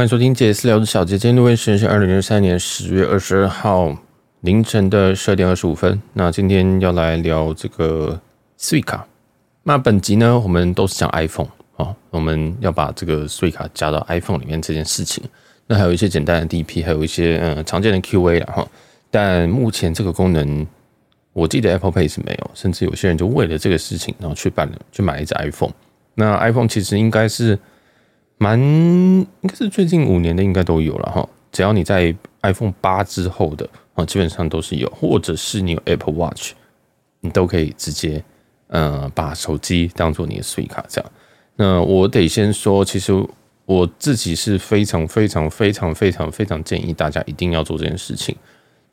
欢迎收听解私聊的小杰，今天录音时间是二零二三年十月二十二号凌晨的十二点二十五分。那今天要来聊这个 Suica。那本集呢，我们都是讲 iPhone 啊，我们要把这个 Suica 加到 iPhone 里面这件事情。那还有一些简单的 DP，还有一些嗯常见的 QA 了哈。但目前这个功能，我记得 Apple Pay 是没有，甚至有些人就为了这个事情，然后去办了，去买一只 iPhone。那 iPhone 其实应该是。蛮应该是最近五年的应该都有了哈，只要你在 iPhone 八之后的啊，基本上都是有，或者是你有 Apple Watch，你都可以直接呃把手机当做你的 Suica 这样。那我得先说，其实我自己是非常非常非常非常非常建议大家一定要做这件事情，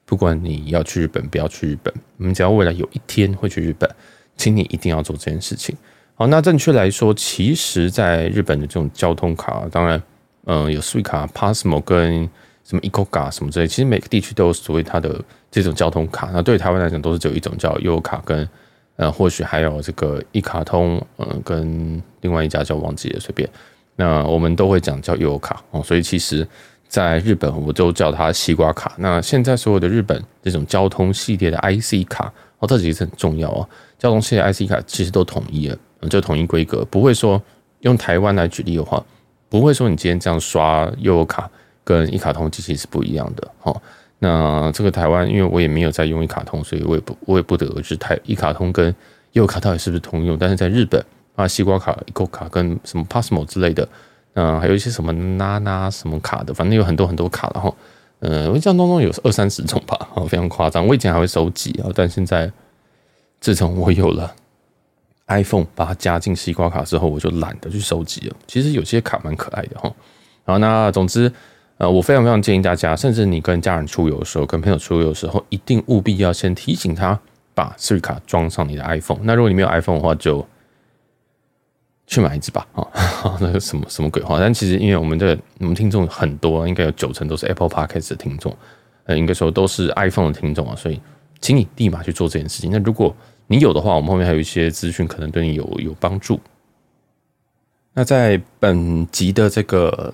不管你要去日本不要去日本，我们只要未来有一天会去日本，请你一定要做这件事情。好，那正确来说，其实在日本的这种交通卡，当然，嗯，有 Suica、Pasmo 跟什么 EcoCa 什么之类，其实每个地区都有所谓它的这种交通卡。那对台湾来讲，都是只有一种叫悠游卡，跟呃，或许还有这个一卡通，嗯，跟另外一家叫忘记了，随便。那我们都会讲叫悠游卡哦。所以其实在日本，我都叫它西瓜卡。那现在所有的日本这种交通系列的 IC 卡，哦，这其实很重要哦。交通系列 IC 卡其实都统一了。就统一规格，不会说用台湾来举例的话，不会说你今天这样刷悠游卡跟一卡通机器是不一样的哈。那这个台湾，因为我也没有在用一卡通，所以我也不我也不得而知台一卡通跟悠游卡到底是不是通用。但是在日本啊，西瓜卡、ICOCA 卡跟什么 Pasmo 之类的，嗯，还有一些什么 Nana 什么卡的，反正有很多很多卡了哈。嗯，我印象当中有二三十种吧，非常夸张。我以前还会收集啊，但现在自从我有了。iPhone 把它加进西瓜卡之后，我就懒得去收集了。其实有些卡蛮可爱的哈。好，那总之，呃，我非常非常建议大家，甚至你跟家人出游的时候，跟朋友出游的时候，一定务必要先提醒他把 Suica 装上你的 iPhone。那如果你没有 iPhone 的话，就去买一支吧。啊，那个什么什么鬼话？但其实因为我们的我们听众很多，应该有九成都是 Apple Podcast 的听众，呃，应该说都是 iPhone 的听众啊，所以请你立马去做这件事情。那如果你有的话，我们后面还有一些资讯，可能对你有有帮助。那在本集的这个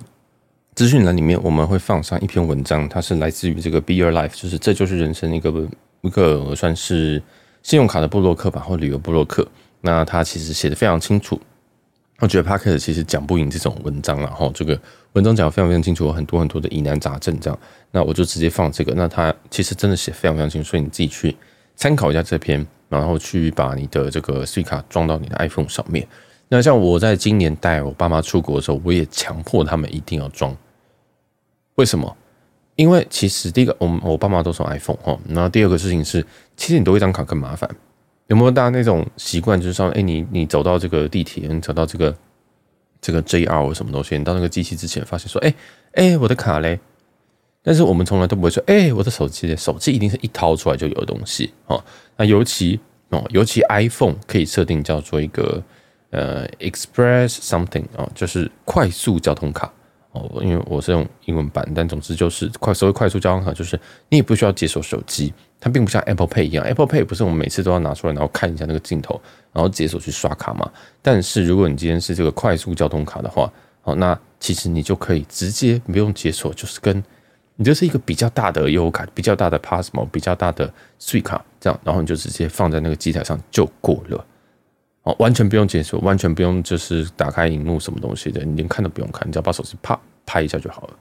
资讯栏里面，我们会放上一篇文章，它是来自于这个 Be Your Life，就是这就是人生一个一个算是信用卡的布洛克吧，或旅游布洛克。那他其实写的非常清楚，我觉得 Podcast 其实讲不赢这种文章，然后这个文章讲的非常非常清楚，有很多很多的疑难杂症这样。那我就直接放这个，那他其实真的写非常非常清楚，所以你自己去参考一下这篇。然后去把你的这个 SIM 卡装到你的 iPhone 上面。那像我在今年带我爸妈出国的时候，我也强迫他们一定要装。为什么？因为其实第一个，我我爸妈都是 iPhone 哈。然后第二个事情是，其实你多一张卡更麻烦。有没有大家那种习惯，就是说，哎，你你走到这个地铁，你走到这个这个 JR 或什么东西，你到那个机器之前，发现说，哎哎，我的卡嘞？但是我们从来都不会说，哎、我的手机，手机一定是一掏出来就有的东西哦。那尤其哦，尤其 iPhone 可以设定叫做一个呃 Express something 哦，就是快速交通卡哦。因为我是用英文版，但总之就是快所谓快速交通卡，就是你也不需要解锁手机，它并不像 Apple Pay 一样，Apple Pay 不是我们每次都要拿出来，然后看一下那个镜头，然后解锁去刷卡嘛。但是如果你今天是这个快速交通卡的话，哦，那其实你就可以直接不用解锁，就是跟你就是一个比较大的悠游卡，比较大的 Passmo，比较大的 Suica，这样，然后你就直接放在那个机台上就过了，哦，完全不用解锁，完全不用就是打开荧幕什么东西的，你连看都不用看，你只要把手机啪拍一下就好了，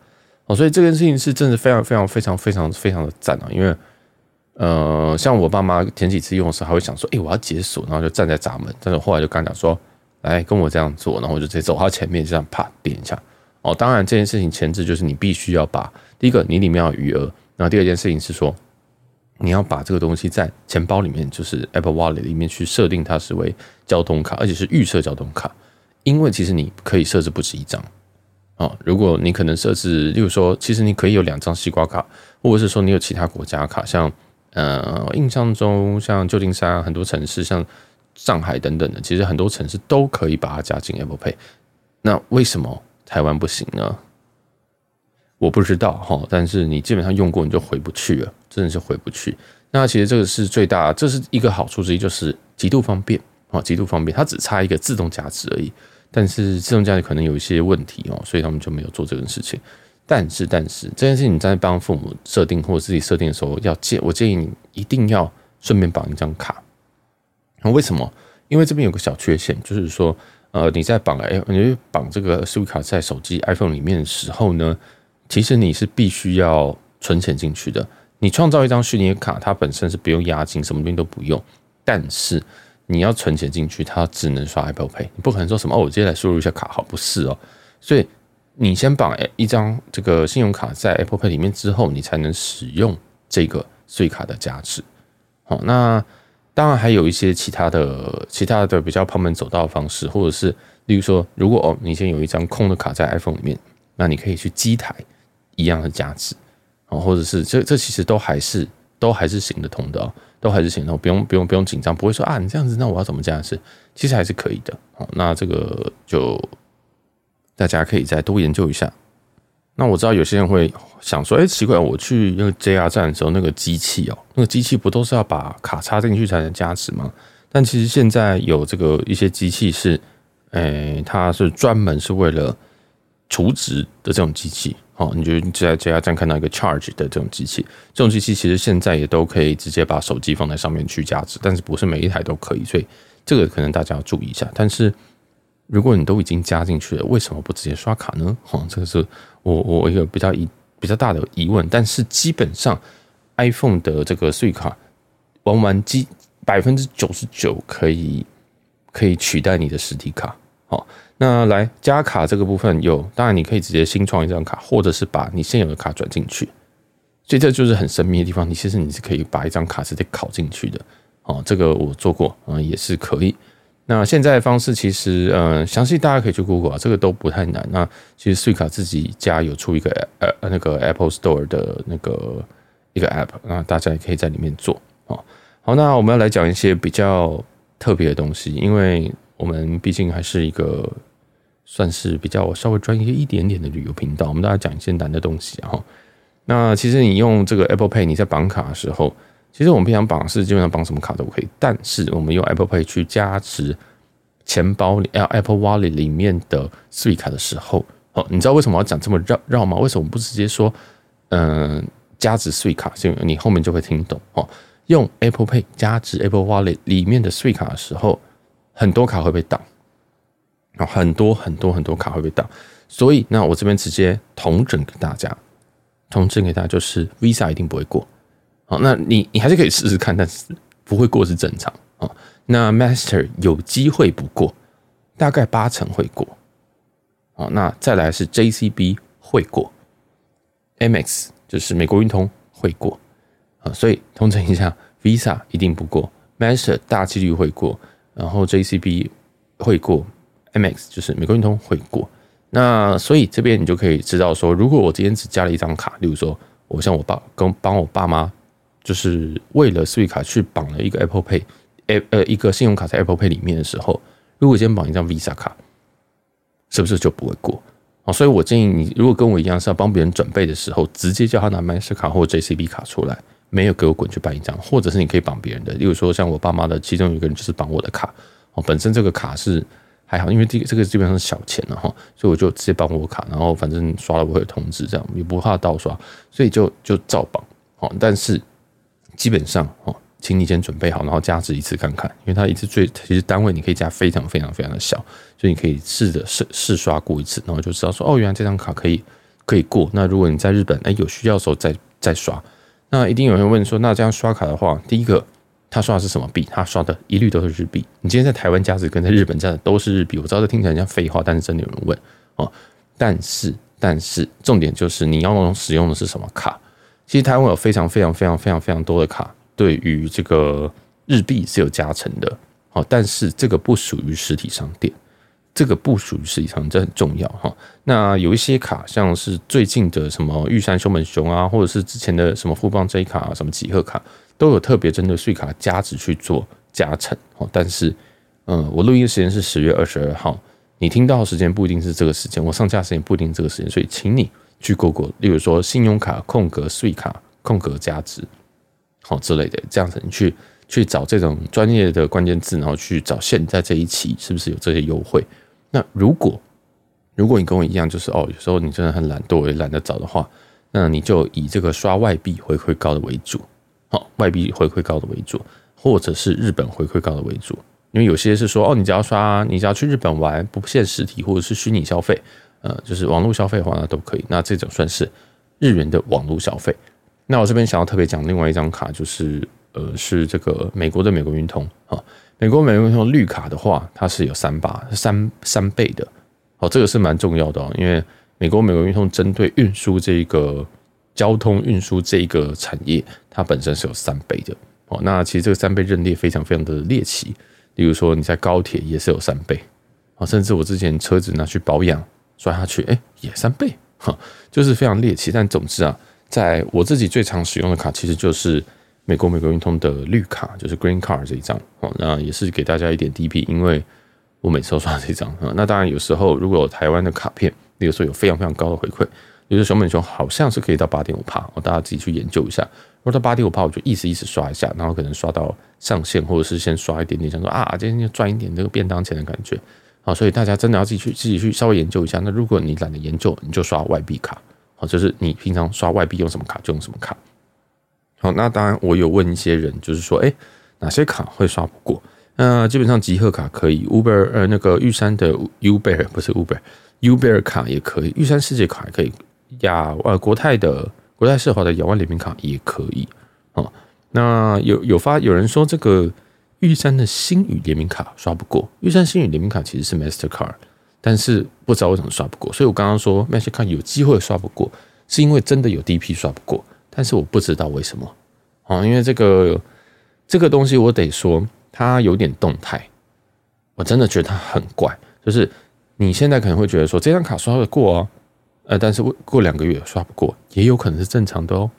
哦，所以这件事情是真的非常非常非常非常非常的赞啊，因为，呃，像我爸妈前几次用的时候，还会想说，哎，我要解锁，然后就站在闸门，但是后来就跟他讲说，来跟我这样做，然后我就直接走到前面，这样啪点一下。哦，当然这件事情前置就是你必须要把第一个你里面要有余额，然后第二件事情是说你要把这个东西在钱包里面，就是 Apple Wallet 里面去设定它是为交通卡，而且是预设交通卡，因为其实你可以设置不止一张。哦，如果你可能设置，例如说，其实你可以有两张西瓜卡，或者是说你有其他国家卡，像呃，印象中像旧金山很多城市，像上海等等的，其实很多城市都可以把它加进 Apple Pay。那为什么？台湾不行啊，我不知道哈，但是你基本上用过你就回不去了，真的是回不去。那其实这个是最大，这是一个好处之一，就是极度方便啊，极度方便。它只差一个自动驾驶而已，但是自动驾驶可能有一些问题哦，所以他们就没有做这件事情。但是，但是这件事情你在帮父母设定或者自己设定的时候，要建，我建议你一定要顺便绑一张卡。那为什么？因为这边有个小缺陷，就是说，呃，你在绑哎，你绑这个 Suica 在手机 iPhone 里面的时候呢，其实你是必须要存钱进去的。你创造一张虚拟卡，它本身是不用押金，什么东西都不用，但是你要存钱进去，它只能刷 Apple Pay，你不可能说什么哦，我直接来输入一下卡号，不是哦，所以。你先绑一张这个信用卡在 Apple Pay 里面之后，你才能使用这个税卡的价值。好，那当然还有一些其他的、其他的比较旁门走道的方式，或者是例如说，如果哦你先有一张空的卡在 iPhone 里面，那你可以去机台一样的价值，哦，或者是这这其实都还是都还是行得通的，都还是行得通，不用不用不用紧张，不会说啊你这样子，那我要怎么价值？其实还是可以的。好，那这个就。大家可以再多研究一下。那我知道有些人会想说：“哎，奇怪，我去那个 JR 站的时候，那个机器哦，那个机器不都是要把卡插进去才能加值吗？”但其实现在有这个一些机器是，哎，它是专门是为了储值的这种机器。哦，你就在 JR 站看到一个 Charge 的这种机器，这种机器其实现在也都可以直接把手机放在上面去加值，但是不是每一台都可以，所以这个可能大家要注意一下。但是。如果你都已经加进去了，为什么不直接刷卡呢？哈，这个是我我一个比较疑比较大的疑问。但是基本上，iPhone 的这个税卡玩完机百分之九十九可以可以取代你的实体卡。好，那来加卡这个部分有，当然你可以直接新创一张卡，或者是把你现有的卡转进去。所以这就是很神秘的地方。你其实你是可以把一张卡直接拷进去的。哦，这个我做过啊，也是可以。那现在的方式其实，呃，详细大家可以去 Google 啊，这个都不太难。那其实 Suica 自己家有出一个呃那个 Apple Store 的那个一个 App，那大家也可以在里面做啊。好，那我们要来讲一些比较特别的东西，因为我们毕竟还是一个算是比较稍微专业一点点的旅游频道，我们大家讲一些难的东西哈。那其实你用这个 Apple Pay，你在绑卡的时候。其实我们平常绑是基本上绑什么卡都可以，但是我们用 Apple Pay 去加持钱包里 Apple Wallet 里面的 Suica 的时候，哦，你知道为什么要讲这么绕绕吗？为什么不直接说，嗯，加值 Suica，所以你后面就会听懂哦。用 Apple Pay 加值 Apple Wallet 里面的税卡的时候，很多卡会被挡，啊，很多很多很多卡会被挡，所以那我这边直接同整给大家，同整给大家就是 Visa 一定不会过。那你你还是可以试试看，但是不会过是正常啊。那 Master 有机会不过，大概八成会过。啊，那再来是 JCB 会过，MX 就是美国运通会过啊。所以统整一下，Visa 一定不过，Master 大几率会过，然后 JCB 会过，MX 就是美国运通会过。那所以这边你就可以知道说，如果我今天只加了一张卡，例如说我像我爸跟帮我爸妈。就是为了 Suica 去绑了一个 Apple Pay，呃，一个信用卡在 Apple Pay 里面的时候，如果先绑一张 Visa 卡，是不是就不会过？啊，所以我建议你，如果跟我一样是要帮别人准备的时候，直接叫他拿 Master 卡或 JCB 卡出来，没有给我滚去办一张，或者是你可以绑别人的，例如说像我爸妈的其中一个人就是绑我的卡，哦，本身这个卡是还好，因为这这个基本上是小钱了哈，所以我就直接绑我卡，然后反正刷了我会有通知，这样也不怕盗刷，所以就就照绑，哦，但是。基本上哦，请你先准备好，然后加值一次看看，因为它一次最其实单位你可以加非常非常非常的小，所以你可以试着试试刷过一次，然后就知道说哦，原来这张卡可以可以过。那如果你在日本哎有需要的时候再再刷，那一定有人问说，那这样刷卡的话，第一个他刷的是什么币？他刷的一律都是日币。你今天在台湾加值跟在日本加的都是日币，我知道这听起来像废话，但是真的有人问哦。但是但是重点就是你要使用的是什么卡？其实台湾有非常非常非常非常非常多的卡，对于这个日币是有加成的，好，但是这个不属于实体商店，这个不属于实体商店，这很重要哈。那有一些卡，像是最近的什么玉山熊本熊啊，或者是之前的什么富邦 J 卡啊，什么几贺卡，都有特别针对税卡加值去做加成，哦但是，嗯，我录音时间是十月二十二号，你听到时间不一定是这个时间，我上架时间不一定这个时间，所以请你。去 Google，例如说信用卡空格税卡空格加值，好之类的，这样子你去去找这种专业的关键字，然后去找现在这一期是不是有这些优惠？那如果如果你跟我一样，就是哦，有时候你真的很懒惰，也懒得找的话，那你就以这个刷外币回馈高的为主，好，外币回馈高的为主，或者是日本回馈高的为主。因为有些是说哦，你只要刷，你只要去日本玩，不限实体或者是虚拟消费，呃，就是网络消费的话，那都可以。那这种算是日元的网络消费。那我这边想要特别讲另外一张卡，就是呃，是这个美国的美国运通啊，美国美国运通绿卡的话，它是有三八三三倍的。哦，这个是蛮重要的哦，因为美国美国运通针对运输这个交通运输这一个产业，它本身是有三倍的。哦，那其实这个三倍认列非常非常的猎奇。例如说，你在高铁也是有三倍啊，甚至我之前车子拿去保养刷下去，哎，也三倍哈，就是非常猎奇。但总之啊，在我自己最常使用的卡，其实就是美国美国运通的绿卡，就是 Green Card 这一张哦。那也是给大家一点 DP，因为我每次都刷这张啊。那当然有时候如果有台湾的卡片，那个时候有非常非常高的回馈，有的熊本熊好像是可以到八点五趴，大家自己去研究一下。如果到八点五趴，我就意思意思刷一下，然后可能刷到上限，或者是先刷一点点，想说啊，今天就赚一点这个便当钱的感觉。好，所以大家真的要自己去自己去稍微研究一下。那如果你懒得研究，你就刷外币卡，好，就是你平常刷外币用什么卡就用什么卡。好，那当然我有问一些人，就是说，哎，哪些卡会刷不过？那基本上集贺卡可以，Uber 呃那个玉山的 Uber 不是 Uber，Uber 卡也可以，玉山世界卡也可以，亚呃国泰的。国泰世华的亚万联名卡也可以哦。那有有发有人说这个玉山的星宇联名卡刷不过，玉山星宇联名卡其实是 Mastercard，但是不知道为什么刷不过。所以我刚刚说 Mastercard 有机会刷不过，是因为真的有 DP 刷不过，但是我不知道为什么啊。因为这个这个东西我得说它有点动态，我真的觉得它很怪。就是你现在可能会觉得说这张卡刷得过哦。呃，但是过两个月刷不过，也有可能是正常的哦，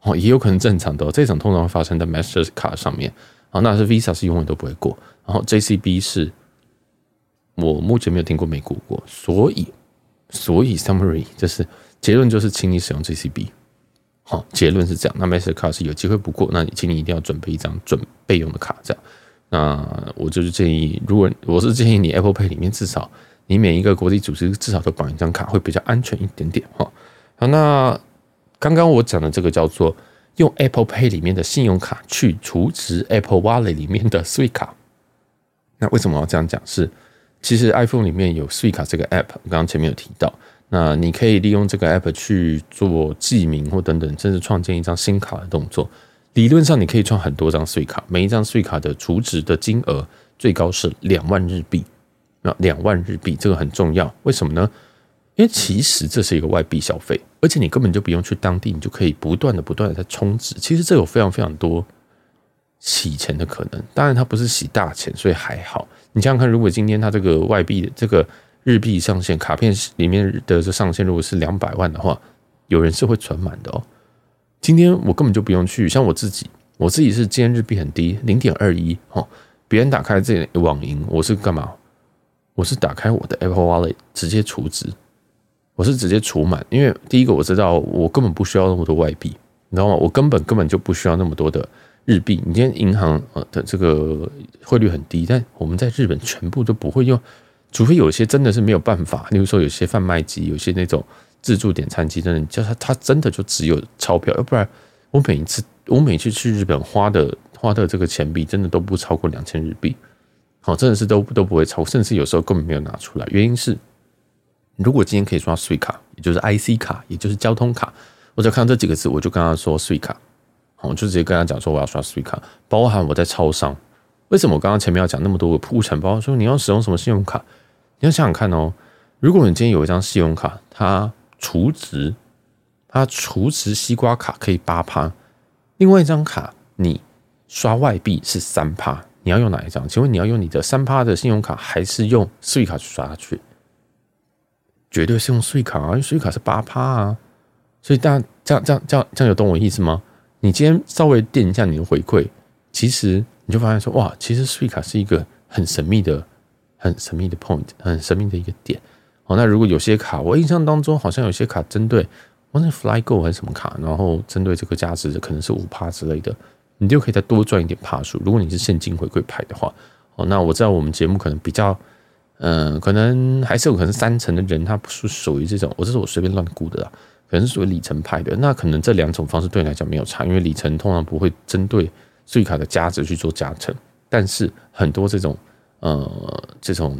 哦，也有可能正常的哦。这种通常会发生在 masterc 卡上面，啊，那是 Visa 是永远都不会过，然后 JCB 是，我目前没有听过没过过，所以，所以 Summary 就是结论就是，请你使用 JCB，好，结论是这样。那 Master 卡是有机会不过，那你请你一定要准备一张准备用的卡，这样。那我就是建议，如果我是建议你 Apple Pay 里面至少。你每一个国际组织至少都绑一张卡，会比较安全一点点哈。好，那刚刚我讲的这个叫做用 Apple Pay 里面的信用卡去储值 Apple Wallet 里面的 Suica。那为什么要这样讲？是其实 iPhone 里面有 Suica 这个 App，我刚刚前面有提到。那你可以利用这个 App 去做记名或等等，甚至创建一张新卡的动作。理论上你可以创很多张 Suica，每一张 Suica 的储值的金额最高是两万日币。那两万日币这个很重要，为什么呢？因为其实这是一个外币消费，而且你根本就不用去当地，你就可以不断的、不断的在充值。其实这有非常非常多洗钱的可能。当然，它不是洗大钱，所以还好。你想想看，如果今天它这个外币的这个日币上限卡片里面的这上限如果是两百万的话，有人是会存满的哦。今天我根本就不用去，像我自己，我自己是今天日币很低，零点二一哦。别人打开这里网银，我是干嘛？我是打开我的 Apple Wallet 直接储值，我是直接储满，因为第一个我知道我根本不需要那么多外币，你知道吗？我根本根本就不需要那么多的日币。你今天银行呃的这个汇率很低，但我们在日本全部都不会用，除非有些真的是没有办法，例如说有些贩卖机，有些那种自助点餐机，真的叫它它真的就只有钞票，要不然我每一次我每次去日本花的花的这个钱币真的都不超过两千日币。好，真的是都都不会超，甚至有时候根本没有拿出来。原因是，如果今天可以刷 Suica，也就是 IC 卡，也就是交通卡，我只要看到这几个字，我就跟他说 Suica，好，我就直接跟他讲说我要刷 Suica，包含我在超商。为什么我刚刚前面要讲那么多个铺陈？包括说你要使用什么信用卡，你要想想看哦。如果你今天有一张信用卡，它储值，它储值西瓜卡可以八趴，另外一张卡你刷外币是三趴。你要用哪一张？请问你要用你的三趴的信用卡，还是用 Suica 去刷下去？绝对是用税卡啊，因为税卡是八趴啊。所以大家这样这样这样这样有懂我意思吗？你今天稍微垫一下你的回馈，其实你就发现说，哇，其实税卡是一个很神秘的、很神秘的 point，很神秘的一个点。哦，那如果有些卡，我印象当中好像有些卡针对，我是 FlyGo 还是什么卡，然后针对这个价值可能是五趴之类的。你就可以再多赚一点趴数。如果你是现金回馈派的话，哦，那我知道我们节目可能比较嗯，可能还是有可能三成的人，他不是属于这种，我这是我随便乱估的啦，可能是属于里程派的。那可能这两种方式对你来讲没有差，因为里程通常不会针对 Suica 的价值去做加成。但是很多这种呃这种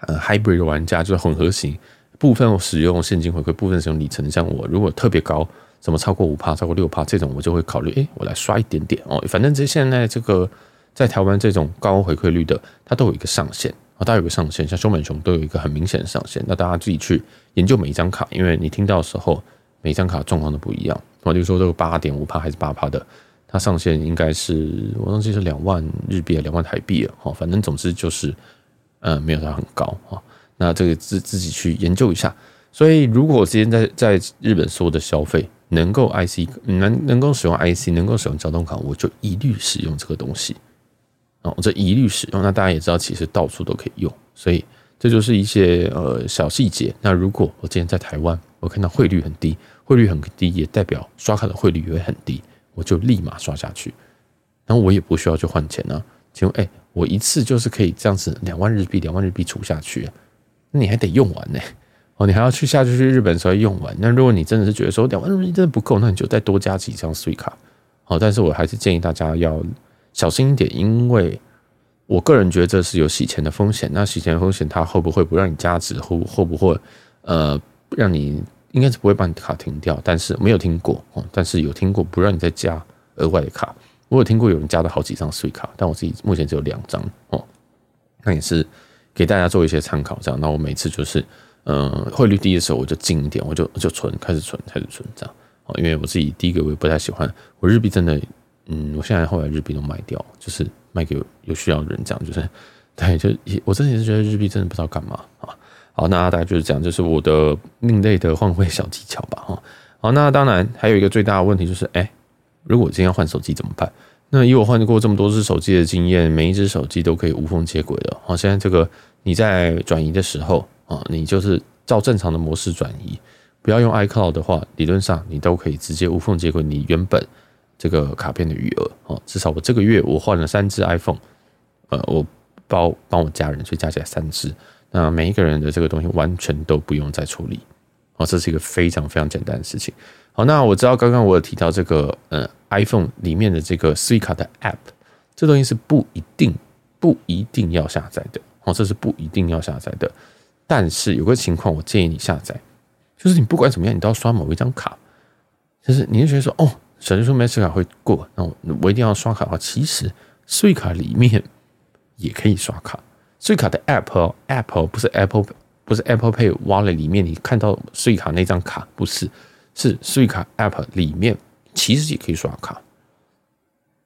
呃 hybrid 玩家就是混合型，部分使用现金回馈，部分使用里程。像我如果特别高，什么超过五趴、超过六趴这种，我就会考虑，哎，我来刷一点点哦。反正这现在这个在台湾这种高回馈率的，它都有一个上限。啊，大家有个上限，像熊本熊都有一个很明显的上限。那大家自己去研究每一张卡，因为你听到的时候，每一张卡状况都不一样。我就说这个八点五趴还是八趴的，它上限应该是我忘记是两万日币，两万台币了。哈，反正总之就是，嗯，没有它很高啊。那这个自自己去研究一下。所以如果今天在在日本所有的消费能够 IC 能能够使用 IC 能够使用交通卡，我就一律使用这个东西。哦，这一律使用，那大家也知道，其实到处都可以用，所以这就是一些呃小细节。那如果我今天在台湾，我看到汇率很低，汇率很低，也代表刷卡的汇率也很低，我就立马刷下去，然后我也不需要去换钱呢。请问，哎，我一次就是可以这样子两万日币，两万日币储下去，那你还得用完呢。哦，你还要去下去去日本时候用完。那如果你真的是觉得说两万日币真的不够，那你就再多加几张 s u i 卡。好，但是我还是建议大家要。小心一点，因为我个人觉得这是有洗钱的风险。那洗钱的风险，它会不会不让你加值，会会不会呃让你应该是不会把你的卡停掉？但是没有听过哦，但是有听过不让你再加额外的卡。我有听过有人加了好几张 Suica 卡，但我自己目前只有两张哦。那也是给大家做一些参考，这样。那我每次就是呃汇率低的时候，我就进一点，我就就存，开始存，开始存这样哦。因为我自己第一个我也不太喜欢，我日币真的。嗯，我现在后来日币都卖掉，就是卖给有需要的人，这样就是，对，就我真的是觉得日币真的不知道干嘛啊。好，那大家就是这样，就是我的另类的换汇小技巧吧，哈。好，那当然还有一个最大的问题就是，哎，如果我今天要换手机怎么办？那以我换过这么多只手机的经验，每一只手机都可以无缝接轨的。好，现在这个你在转移的时候啊，你就是照正常的模式转移，不要用 iCloud 的话，理论上你都可以直接无缝接轨你原本。这个卡片的余额哦，至少我这个月我换了三只 iPhone，呃，我包帮我家人，所以加起来三只。那每一个人的这个东西完全都不用再处理哦，这是一个非常非常简单的事情。好，那我知道刚刚我有提到这个呃 iPhone 里面的这个 Suica 的 App，这东西是不一定不一定要下载的哦，这是不一定要下载的。但是有个情况，我建议你下载，就是你不管怎么样，你都要刷某一张卡，就是你就觉得说哦。小杰说 Master 卡会过，那我我一定要刷卡的话，其实 Suica 里面也可以刷卡。Suica 的 App App 不是 Apple 不是 Apple Pay Wallet 里面你看到 Suica 那张卡不是，是 Suica App 里面其实也可以刷卡。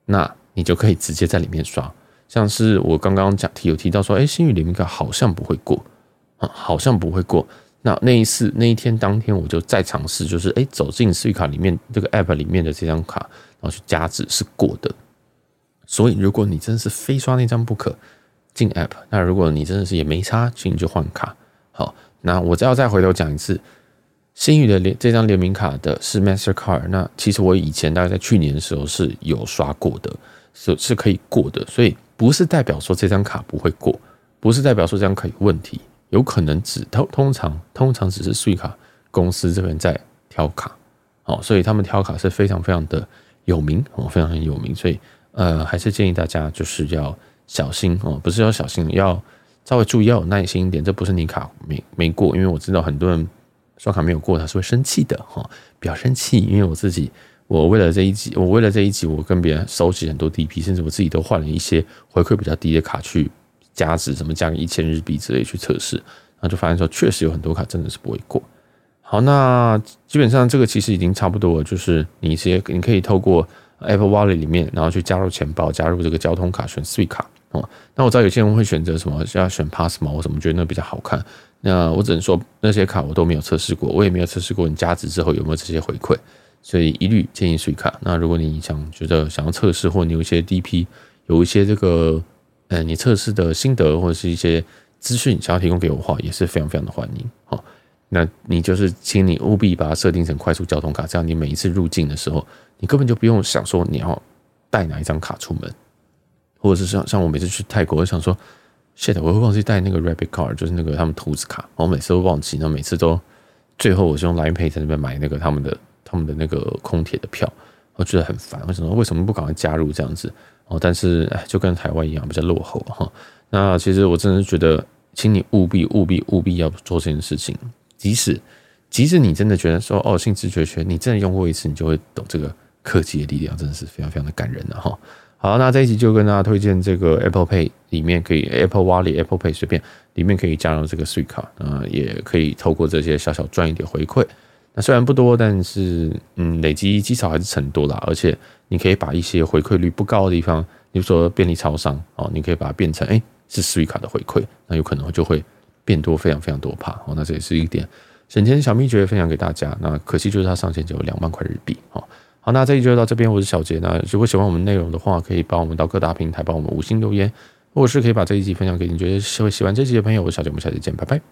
那你就可以直接在里面刷，像是我刚刚讲提有提到说，哎，星宇联名卡好像不会过啊，好像不会过。那那一次那一天当天我就再尝试，就是哎走进 Suica 里面这个 App 里面的这张卡，然后去加值是过的。所以如果你真的是非刷那张不可进 App，那如果你真的是也没差，请你就换卡。好，那我再要再回头讲一次，星宇的联这张联名卡的是 Mastercard，那其实我以前大概在去年的时候是有刷过的，是是可以过的，所以不是代表说这张卡不会过，不是代表说这张卡有问题。有可能只通通常通常只是 Suica 公司这边在挑卡，哦，所以他们挑卡是非常非常的有名哦，非常很有名，所以呃，还是建议大家就是要小心哦，不是要小心，要稍微注意，要有耐心一点。这不是你卡没没过，因为我知道很多人刷卡没有过，他是会生气的哈，不要生气，因为我自己，我为了这一集，我为了这一集，我跟别人收集很多 DP，甚至我自己都换了一些回馈比较低的卡去。加值什么加个一千日币之类去测试，然后就发现说确实有很多卡真的是不会过。好，那基本上这个其实已经差不多了，就是你直接你可以透过 Apple Wallet 里面，然后去加入钱包，加入这个交通卡，选 Su 卡哦。那我知道有些人会选择什么要选 Passmo，我怎么觉得那比较好看？那我只能说那些卡我都没有测试过，我也没有测试过你加值之后有没有这些回馈，所以一律建议 Su 卡。那如果你想觉得想要测试，或你有一些 DP，有一些这个。呃，你测试的心得或者是一些资讯想要提供给我的话，也是非常非常的欢迎。好，那你就是，请你务必把它设定成快速交通卡，这样你每一次入境的时候，你根本就不用想说你要带哪一张卡出门，或者是像像我每次去泰国，我想说 shit，我会忘记带那个 Rabbit Card，就是那个他们兔子卡，我每次都忘记，然后每次都最后我是用 Line Pay 在那边买那个他们的他们的那个空铁的票，我觉得很烦，为什么为什么不赶快加入这样子？哦，但是，就跟台湾一样比较落后哈。那其实我真的是觉得，请你务必务必务必要做这件事情，即使即使你真的觉得说哦，兴致缺缺，你真的用过一次，你就会懂这个科技的力量，真的是非常非常的感人的哈。好，那这一集就跟大家推荐这个 Apple Pay 里面可以 Apple Wallet、Apple Pay 随便里面可以加入这个 Suica，呃，也可以透过这些小小赚一点回馈。那虽然不多，但是嗯，累积积少还是成多啦。而且你可以把一些回馈率不高的地方，比如说便利超商哦，你可以把它变成哎、是 Suica 的回馈，那有可能就会变多非常非常多趴哦。那这也是一点省钱小秘诀分享给大家。那可惜就是它上限只有两万块日币哦。好，那这一集就到这边。我是小杰。那如果喜欢我们内容的话，可以帮我们到各大平台帮我们五星留言，或者是可以把这一集分享给你觉得会喜欢这集的朋友。小杰，我们下期见，拜拜。